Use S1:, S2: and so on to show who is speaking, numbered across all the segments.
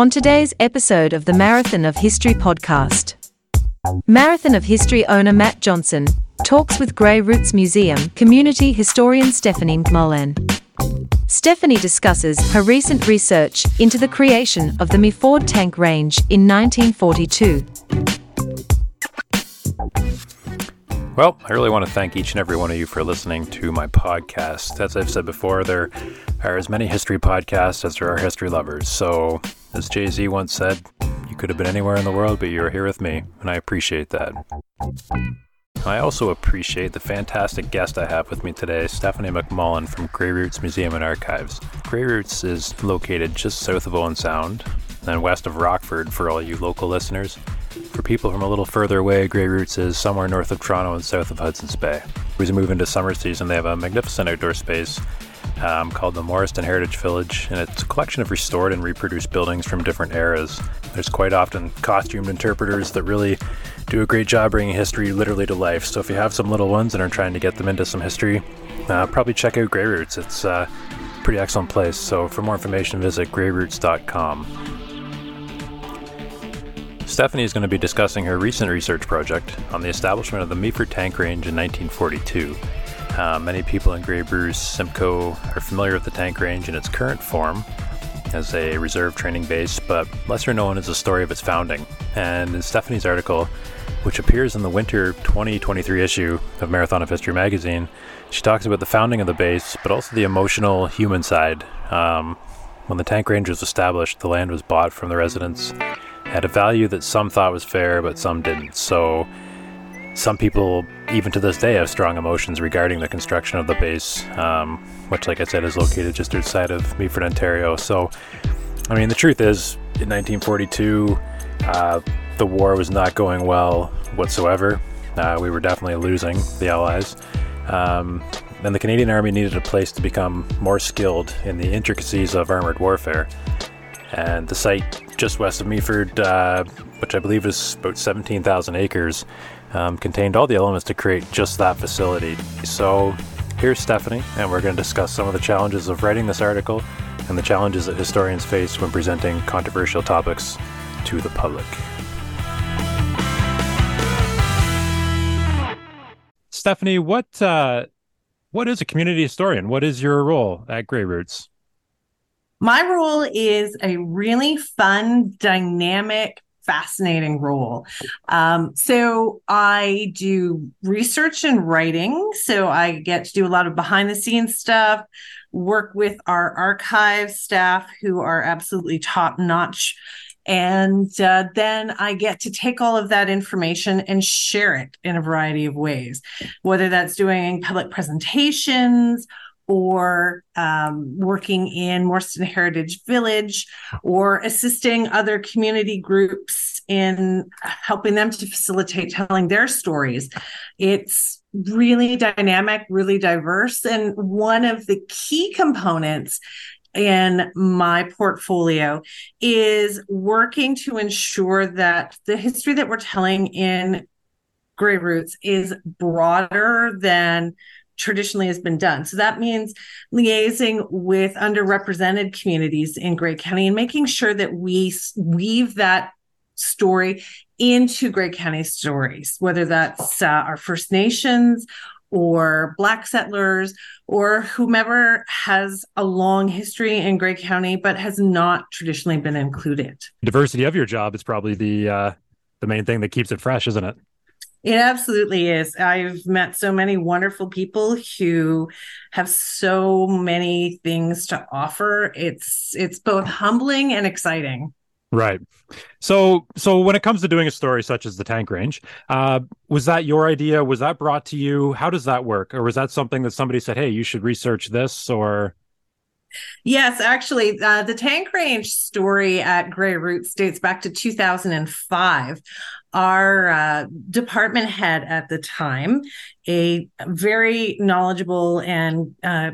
S1: On today's episode of the Marathon of History podcast, Marathon of History owner Matt Johnson talks with Grey Roots Museum community historian Stephanie McMullen. Stephanie discusses her recent research into the creation of the Meaford Tank Range in 1942.
S2: Well, I really want to thank each and every one of you for listening to my podcast. As I've said before, there are as many history podcasts as there are history lovers. So, as Jay Z once said, you could have been anywhere in the world, but you're here with me, and I appreciate that. I also appreciate the fantastic guest I have with me today, Stephanie McMullen from Grey Roots Museum and Archives. Grey Roots is located just south of Owen Sound and west of Rockford for all you local listeners. For people from a little further away, Grey Roots is somewhere north of Toronto and south of Hudson's Bay. As we move into summer season, they have a magnificent outdoor space um, called the Moreston Heritage Village, and it's a collection of restored and reproduced buildings from different eras. There's quite often costumed interpreters that really do a great job bringing history literally to life. So if you have some little ones and are trying to get them into some history, uh, probably check out Grey Roots. It's uh, a pretty excellent place. So for more information, visit greyroots.com. Stephanie is going to be discussing her recent research project on the establishment of the Meaford Tank Range in 1942. Uh, many people in Grey Bruce Simcoe are familiar with the tank range in its current form as a reserve training base, but lesser known is the story of its founding. And in Stephanie's article, which appears in the winter 2023 issue of Marathon of History magazine, she talks about the founding of the base, but also the emotional human side. Um, when the tank range was established, the land was bought from the residents at a value that some thought was fair, but some didn't. So some people, even to this day, have strong emotions regarding the construction of the base, um, which, like I said, is located just outside of Meaford, Ontario. So, I mean, the truth is, in 1942, uh, the war was not going well whatsoever. Uh, we were definitely losing the Allies. Um, and the Canadian Army needed a place to become more skilled in the intricacies of armored warfare. And the site just west of Meaford, uh, which I believe is about 17,000 acres, um, contained all the elements to create just that facility. So here's Stephanie, and we're going to discuss some of the challenges of writing this article and the challenges that historians face when presenting controversial topics to the public. Stephanie, what uh, what is a community historian? What is your role at Grey Roots?
S3: My role is a really fun, dynamic, fascinating role. Um, so I do research and writing. So I get to do a lot of behind the scenes stuff, work with our archive staff who are absolutely top notch. And uh, then I get to take all of that information and share it in a variety of ways, whether that's doing public presentations or um, working in Moreston Heritage Village or assisting other community groups in helping them to facilitate telling their stories. It's really dynamic, really diverse. And one of the key components in my portfolio is working to ensure that the history that we're telling in Grey Roots is broader than traditionally has been done. So that means liaising with underrepresented communities in Grey County and making sure that we weave that story into Grey County stories, whether that's uh, our First Nations or Black settlers or whomever has a long history in Grey County but has not traditionally been included.
S2: Diversity of your job is probably the uh, the main thing that keeps it fresh, isn't it?
S3: It absolutely is. I've met so many wonderful people who have so many things to offer. It's it's both humbling and exciting.
S2: Right. So so when it comes to doing a story such as the tank range, uh, was that your idea? Was that brought to you? How does that work? Or was that something that somebody said, "Hey, you should research this"? Or
S3: Yes, actually, uh, the tank range story at Grey Roots dates back to 2005 our uh, department head at the time, a very knowledgeable and uh,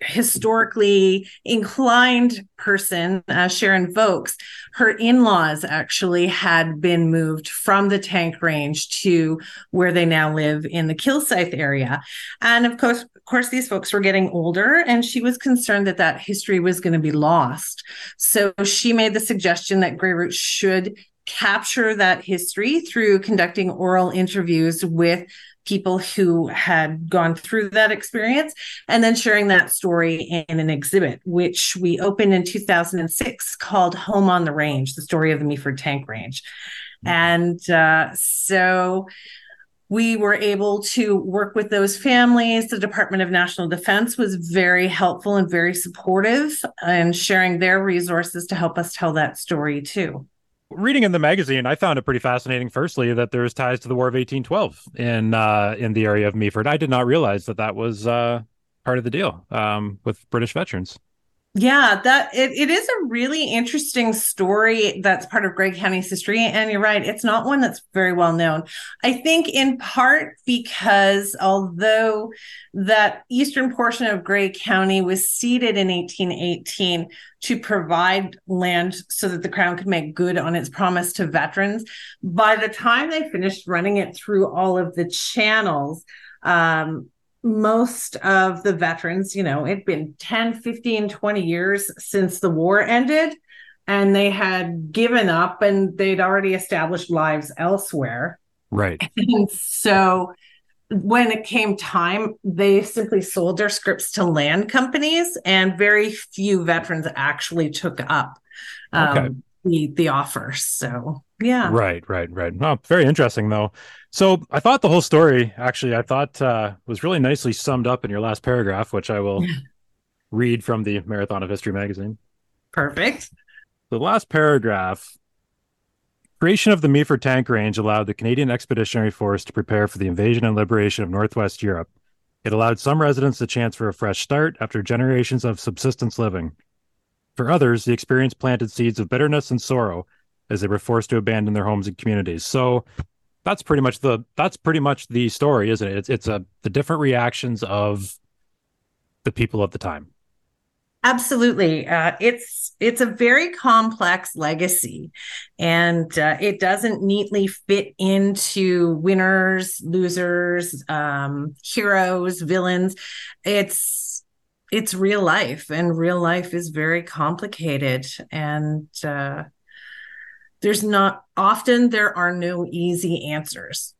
S3: historically inclined person, uh, Sharon Vokes, her in laws actually had been moved from the tank range to where they now live in the Kilsyth area. And of course, course, these folks were getting older, and she was concerned that that history was going to be lost. So she made the suggestion that Grey Roots should capture that history through conducting oral interviews with people who had gone through that experience and then sharing that story in an exhibit which we opened in 2006 called home on the range the story of the meaford tank range mm-hmm. and uh, so we were able to work with those families. The Department of National Defense was very helpful and very supportive and sharing their resources to help us tell that story too.
S2: Reading in the magazine, I found it pretty fascinating. Firstly, that there's ties to the War of 1812 in uh, in the area of Meaford. I did not realize that that was uh, part of the deal um, with British veterans.
S3: Yeah, that it, it is a really interesting story that's part of Grey County's history. And you're right, it's not one that's very well known. I think in part because although that eastern portion of Grey County was ceded in 1818 to provide land so that the crown could make good on its promise to veterans, by the time they finished running it through all of the channels, um, most of the veterans, you know, it'd been 10, 15, 20 years since the war ended, and they had given up and they'd already established lives elsewhere.
S2: Right.
S3: And so when it came time, they simply sold their scripts to land companies, and very few veterans actually took up um, okay. the, the offer. So, yeah.
S2: Right, right, right. Oh, very interesting, though. So I thought the whole story, actually, I thought uh, was really nicely summed up in your last paragraph, which I will read from the Marathon of History magazine.
S3: Perfect.
S2: The last paragraph creation of the Meaford Tank Range allowed the Canadian Expeditionary Force to prepare for the invasion and liberation of Northwest Europe. It allowed some residents the chance for a fresh start after generations of subsistence living. For others, the experience planted seeds of bitterness and sorrow as they were forced to abandon their homes and communities. So that's pretty much the that's pretty much the story, isn't it? It's it's a the different reactions of the people of the time.
S3: Absolutely, uh, it's it's a very complex legacy, and uh, it doesn't neatly fit into winners, losers, um, heroes, villains. It's it's real life, and real life is very complicated, and uh, there's not often there are no easy answers.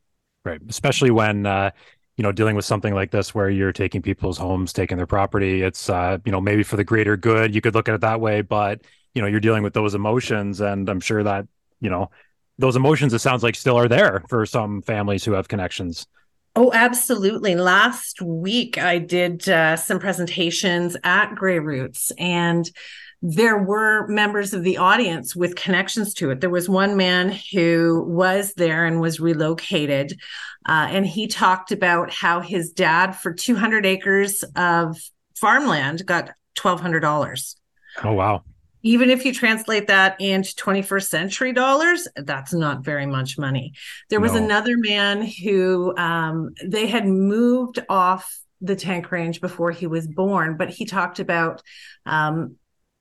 S2: Right. Especially when uh, you know, dealing with something like this where you're taking people's homes, taking their property. It's uh, you know, maybe for the greater good. You could look at it that way, but you know, you're dealing with those emotions and I'm sure that, you know, those emotions it sounds like still are there for some families who have connections.
S3: Oh, absolutely. Last week I did uh, some presentations at Grey Roots and there were members of the audience with connections to it. There was one man who was there and was relocated, uh, and he talked about how his dad, for 200 acres of farmland, got $1,200.
S2: Oh, wow.
S3: Even if you translate that into 21st century dollars, that's not very much money. There was no. another man who um, they had moved off the tank range before he was born, but he talked about um,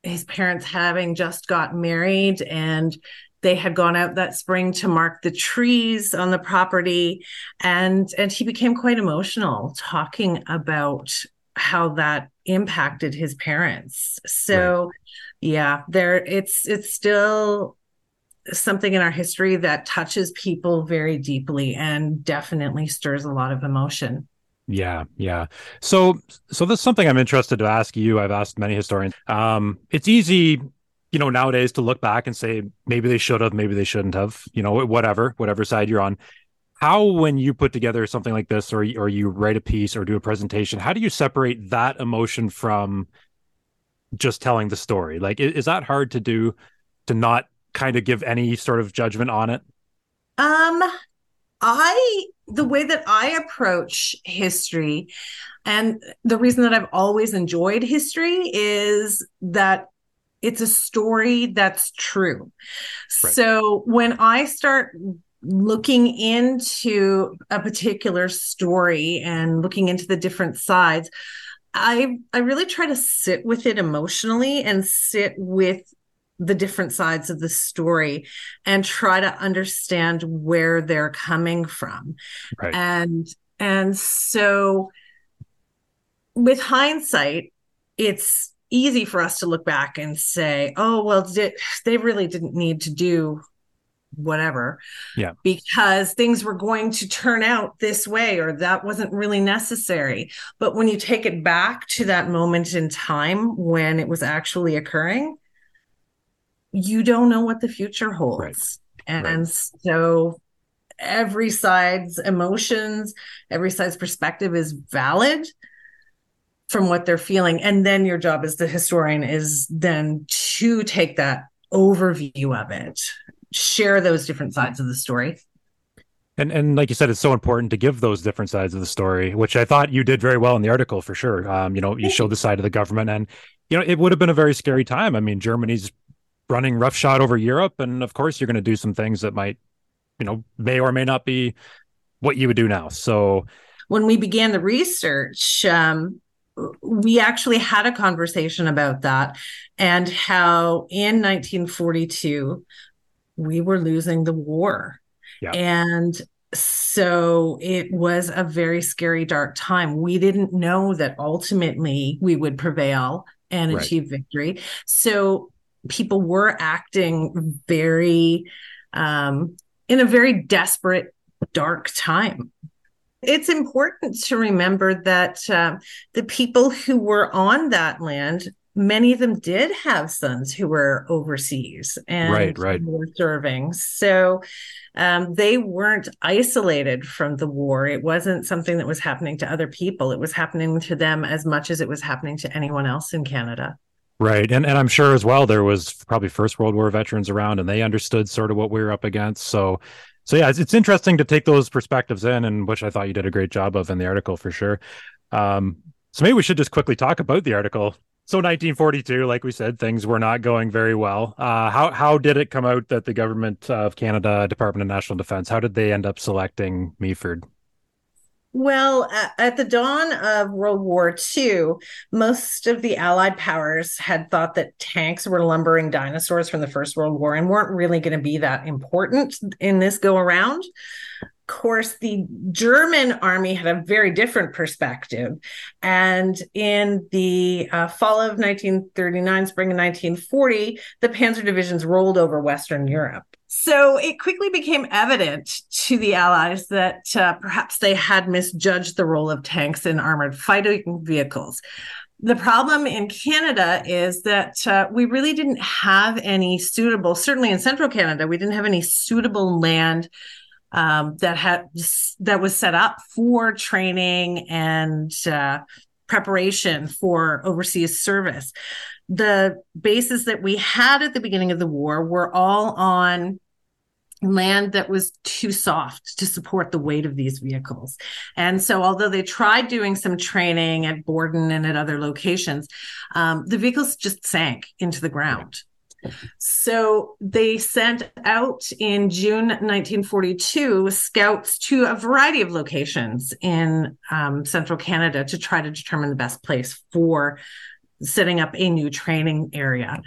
S3: his parents having just got married and they had gone out that spring to mark the trees on the property. And and he became quite emotional talking about how that impacted his parents. So right. yeah there it's it's still something in our history that touches people very deeply and definitely stirs a lot of emotion
S2: yeah, yeah. So, so this is something I'm interested to ask you. I've asked many historians. Um, it's easy, you know, nowadays to look back and say maybe they should have, maybe they shouldn't have. You know, whatever, whatever side you're on. How, when you put together something like this, or or you write a piece or do a presentation, how do you separate that emotion from just telling the story? Like, is, is that hard to do? To not kind of give any sort of judgment on it.
S3: Um, I the way that I approach history and the reason that I've always enjoyed history is that it's a story that's true. Right. So when I start looking into a particular story and looking into the different sides, I I really try to sit with it emotionally and sit with the different sides of the story and try to understand where they're coming from right. and and so with hindsight, it's easy for us to look back and say, oh, well, they really didn't need to do whatever.
S2: Yeah.
S3: Because things were going to turn out this way or that wasn't really necessary. But when you take it back to that moment in time when it was actually occurring, you don't know what the future holds. Right. And right. so every side's emotions, every side's perspective is valid from what they're feeling. And then your job as the historian is then to take that overview of it, share those different sides of the story.
S2: And and like you said, it's so important to give those different sides of the story, which I thought you did very well in the article for sure. Um, you know, you showed the side of the government, and you know, it would have been a very scary time. I mean, Germany's running roughshod over Europe, and of course, you're going to do some things that might, you know, may or may not be what you would do now. So,
S3: when we began the research, um, we actually had a conversation about that and how in 1942 we were losing the war. Yeah. And so it was a very scary, dark time. We didn't know that ultimately we would prevail and right. achieve victory. So people were acting very, um, in a very desperate, dark time it's important to remember that uh, the people who were on that land many of them did have sons who were overseas and
S2: right, right.
S3: were serving. So um, they weren't isolated from the war. It wasn't something that was happening to other people. It was happening to them as much as it was happening to anyone else in Canada.
S2: Right. And and I'm sure as well there was probably First World War veterans around and they understood sort of what we were up against. So so yeah, it's, it's interesting to take those perspectives in, and which I thought you did a great job of in the article for sure. Um, so maybe we should just quickly talk about the article. So 1942, like we said, things were not going very well. Uh, how how did it come out that the government of Canada, Department of National Defense, how did they end up selecting Meaford?
S3: Well, at the dawn of World War II, most of the Allied powers had thought that tanks were lumbering dinosaurs from the First World War and weren't really going to be that important in this go around. Course, the German army had a very different perspective. And in the uh, fall of 1939, spring of 1940, the Panzer divisions rolled over Western Europe. So it quickly became evident to the Allies that uh, perhaps they had misjudged the role of tanks in armored fighting vehicles. The problem in Canada is that uh, we really didn't have any suitable, certainly in central Canada, we didn't have any suitable land um, that had that was set up for training and uh, preparation for overseas service the bases that we had at the beginning of the war were all on land that was too soft to support the weight of these vehicles. And so, although they tried doing some training at Borden and at other locations, um, the vehicles just sank into the ground. So they sent out in June 1942 scouts to a variety of locations in um, central Canada to try to determine the best place for setting up a new training area.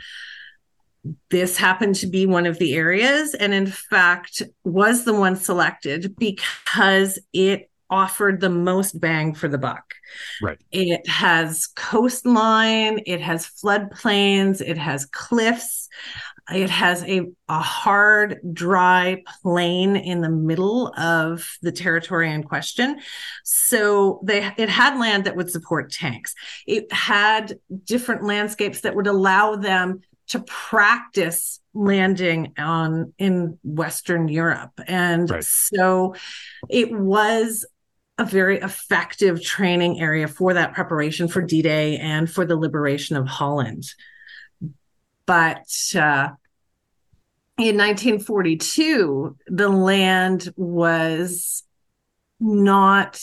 S3: This happened to be one of the areas, and in fact, was the one selected because it offered the most bang for the buck.
S2: Right.
S3: It has coastline, it has floodplains, it has cliffs. It has a, a hard, dry plain in the middle of the territory in question. So they it had land that would support tanks. It had different landscapes that would allow them to practice landing on in Western Europe. And right. so it was a very effective training area for that preparation for D-Day and for the liberation of Holland but uh, in 1942, the land was not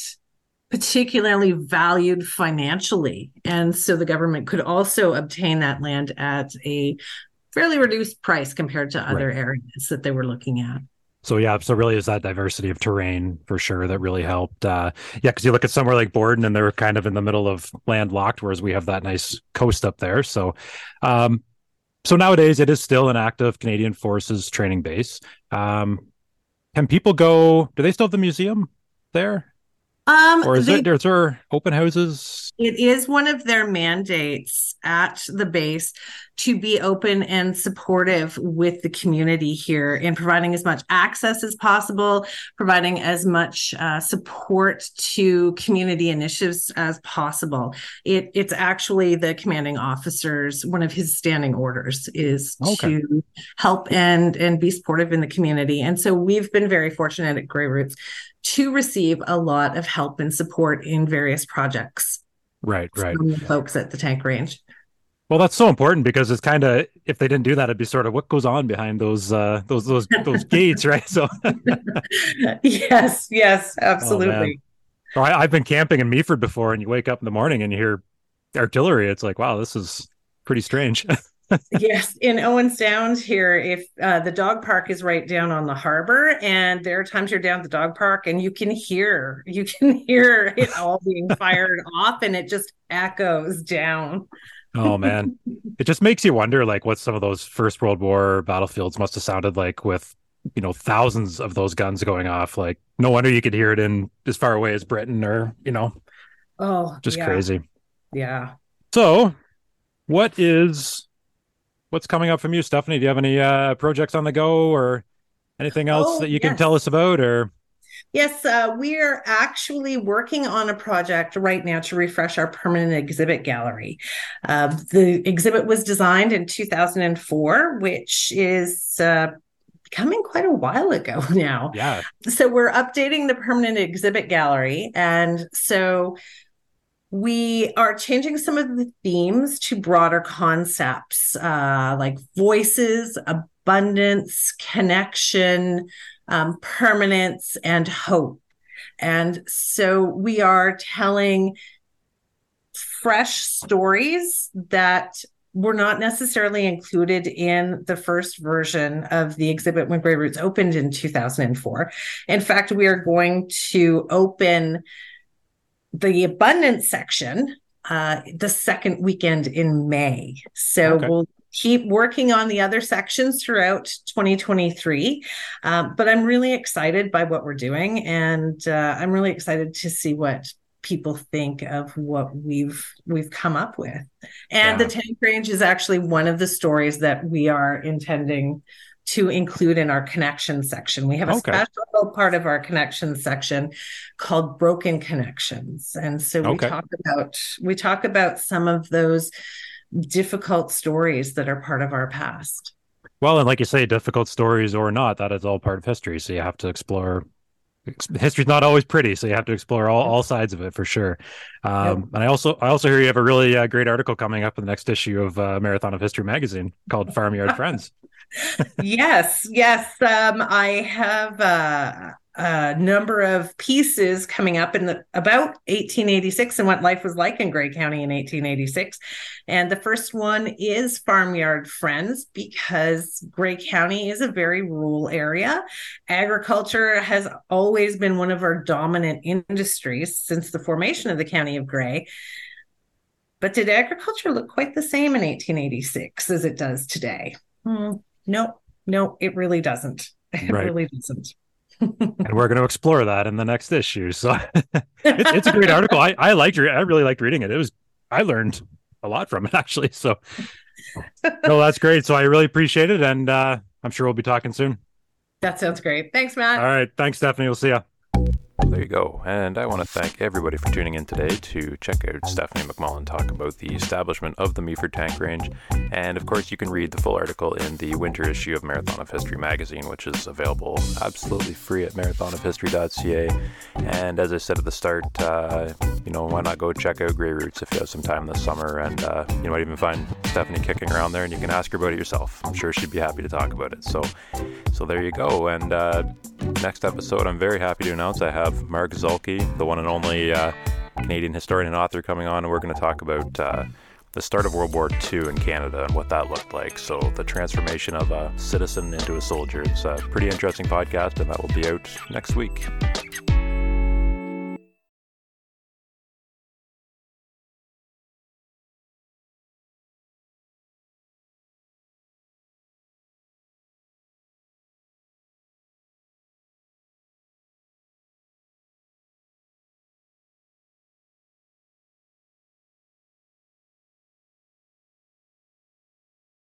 S3: particularly valued financially. And so the government could also obtain that land at a fairly reduced price compared to other right. areas that they were looking at.
S2: So yeah, so really is that diversity of terrain for sure that really helped. Uh, yeah, because you look at somewhere like Borden and they're kind of in the middle of landlocked, whereas we have that nice coast up there. So, um, so nowadays it is still an active Canadian Forces training base. Um, can people go? Do they still have the museum there?
S3: Um,
S2: or is
S3: they-
S2: it? Is there open houses?
S3: It is one of their mandates at the base to be open and supportive with the community here in providing as much access as possible, providing as much uh, support to community initiatives as possible. It, it's actually the commanding officer's one of his standing orders is
S2: Okay.
S3: to help and and be supportive in the community. And so we've been very fortunate at Grey Roots to receive a lot of help and support in various projects
S2: Right, right.
S3: from the folks at the tank range.
S2: Well, that's so important because it's kind of if they didn't do that, it'd be sort of what goes on behind those uh those those those gates, right? So,
S3: yes, yes,
S2: Oh,
S3: absolutely.
S2: so I, I've been camping in Meaford before, and you wake up in the morning and you hear artillery. It's like, wow, this is pretty strange.
S3: yes, in Owen Sound here, if uh, the dog park is right down on the harbor, and there are times you're down at the dog park and you can hear you can hear it all being fired off, and it just echoes down.
S2: Oh man, it just makes you wonder, like, what some of those First World War battlefields must have sounded like with you know thousands of those guns going off. Like, no wonder you could hear it in as far away as Britain, or you know,
S3: Oh,
S2: just
S3: yeah,
S2: crazy.
S3: Yeah.
S2: So, what is what's coming up from you, Stephanie? Do you have any uh, projects on the go or anything else
S3: Oh,
S2: that you can tell us about? Or
S3: Yes, uh, we are actually working on a project right now to refresh our permanent exhibit gallery. Uh, the exhibit was designed in 2004, which is uh, coming quite a while ago now.
S2: yeah,
S3: So we're updating the permanent exhibit gallery. And so we are changing some of the themes to broader concepts uh, like voices, abundance, connection, um, permanence, and hope. And so we are telling fresh stories that were not necessarily included in the first version of the exhibit when Grey Roots opened in 2004. In fact, we are going to open the abundance section uh, the second weekend in May. So
S2: Okay.
S3: we'll keep working on the other sections throughout 2023. Um, but I'm really excited by what we're doing, and uh, I'm really excited to see what people think of what we've we've come up with. And
S2: Yeah.
S3: the tank range is actually one of the stories that we are intending to include in our connection section. We have a
S2: Okay.
S3: special part of our connection section called broken connections. And so we
S2: Okay.
S3: talk about we talk about some of those difficult stories that are part of our past.
S2: well, and like you say, difficult stories or not, that is all part of history. So you have to explore. History's not always pretty, so you have to explore all, all sides of it for sure. Um, And I also I also hear you have a really uh, great article coming up in the next issue of uh, Marathon of History magazine called Farmyard Friends.
S3: Yes, yes. Um, I have a number of pieces coming up in the about 1886 and what life was like in Grey County in 1886. And the first one is Farmyard Friends because Grey County is a very rural area. Agriculture has always been one of our dominant industries since the formation of the County of Grey. But did agriculture look quite the same in 1886 as it does today? Hmm, no, no, it really doesn't. It
S2: Right.
S3: really doesn't.
S2: and we're going to explore that in the next issue. So it's, it's a great article. I I liked I really liked reading it. It was I learned a lot from it actually. So no, that's great. So I really appreciate it, and uh, I'm sure we'll be talking soon.
S3: That sounds great. Thanks, Matt.
S2: All right, thanks, Stephanie. We'll see ya.
S4: There you go. And I want to thank everybody for tuning in today to check out Stephanie McMullen talk about the establishment of the Meaford Tank Range. And of course, you can read the full article in the winter issue of Marathon of History magazine, which is available absolutely free at marathonofhistory.ca. And as I said at the start, uh, you know, why not go check out Grey Roots if you have some time this summer? And uh, you might even find Stephanie kicking around there, and you can ask her about it yourself. I'm sure she'd be happy to talk about it. So, so there you go. And uh, next episode, I'm very happy to announce I have Mark Zuehlke, the one and only uh, Canadian historian and author, coming on, and we're going to talk about uh, the start of World War II in Canada and what that looked like. So, the transformation of a citizen into a soldier. It's a pretty interesting podcast, and that will be out next week.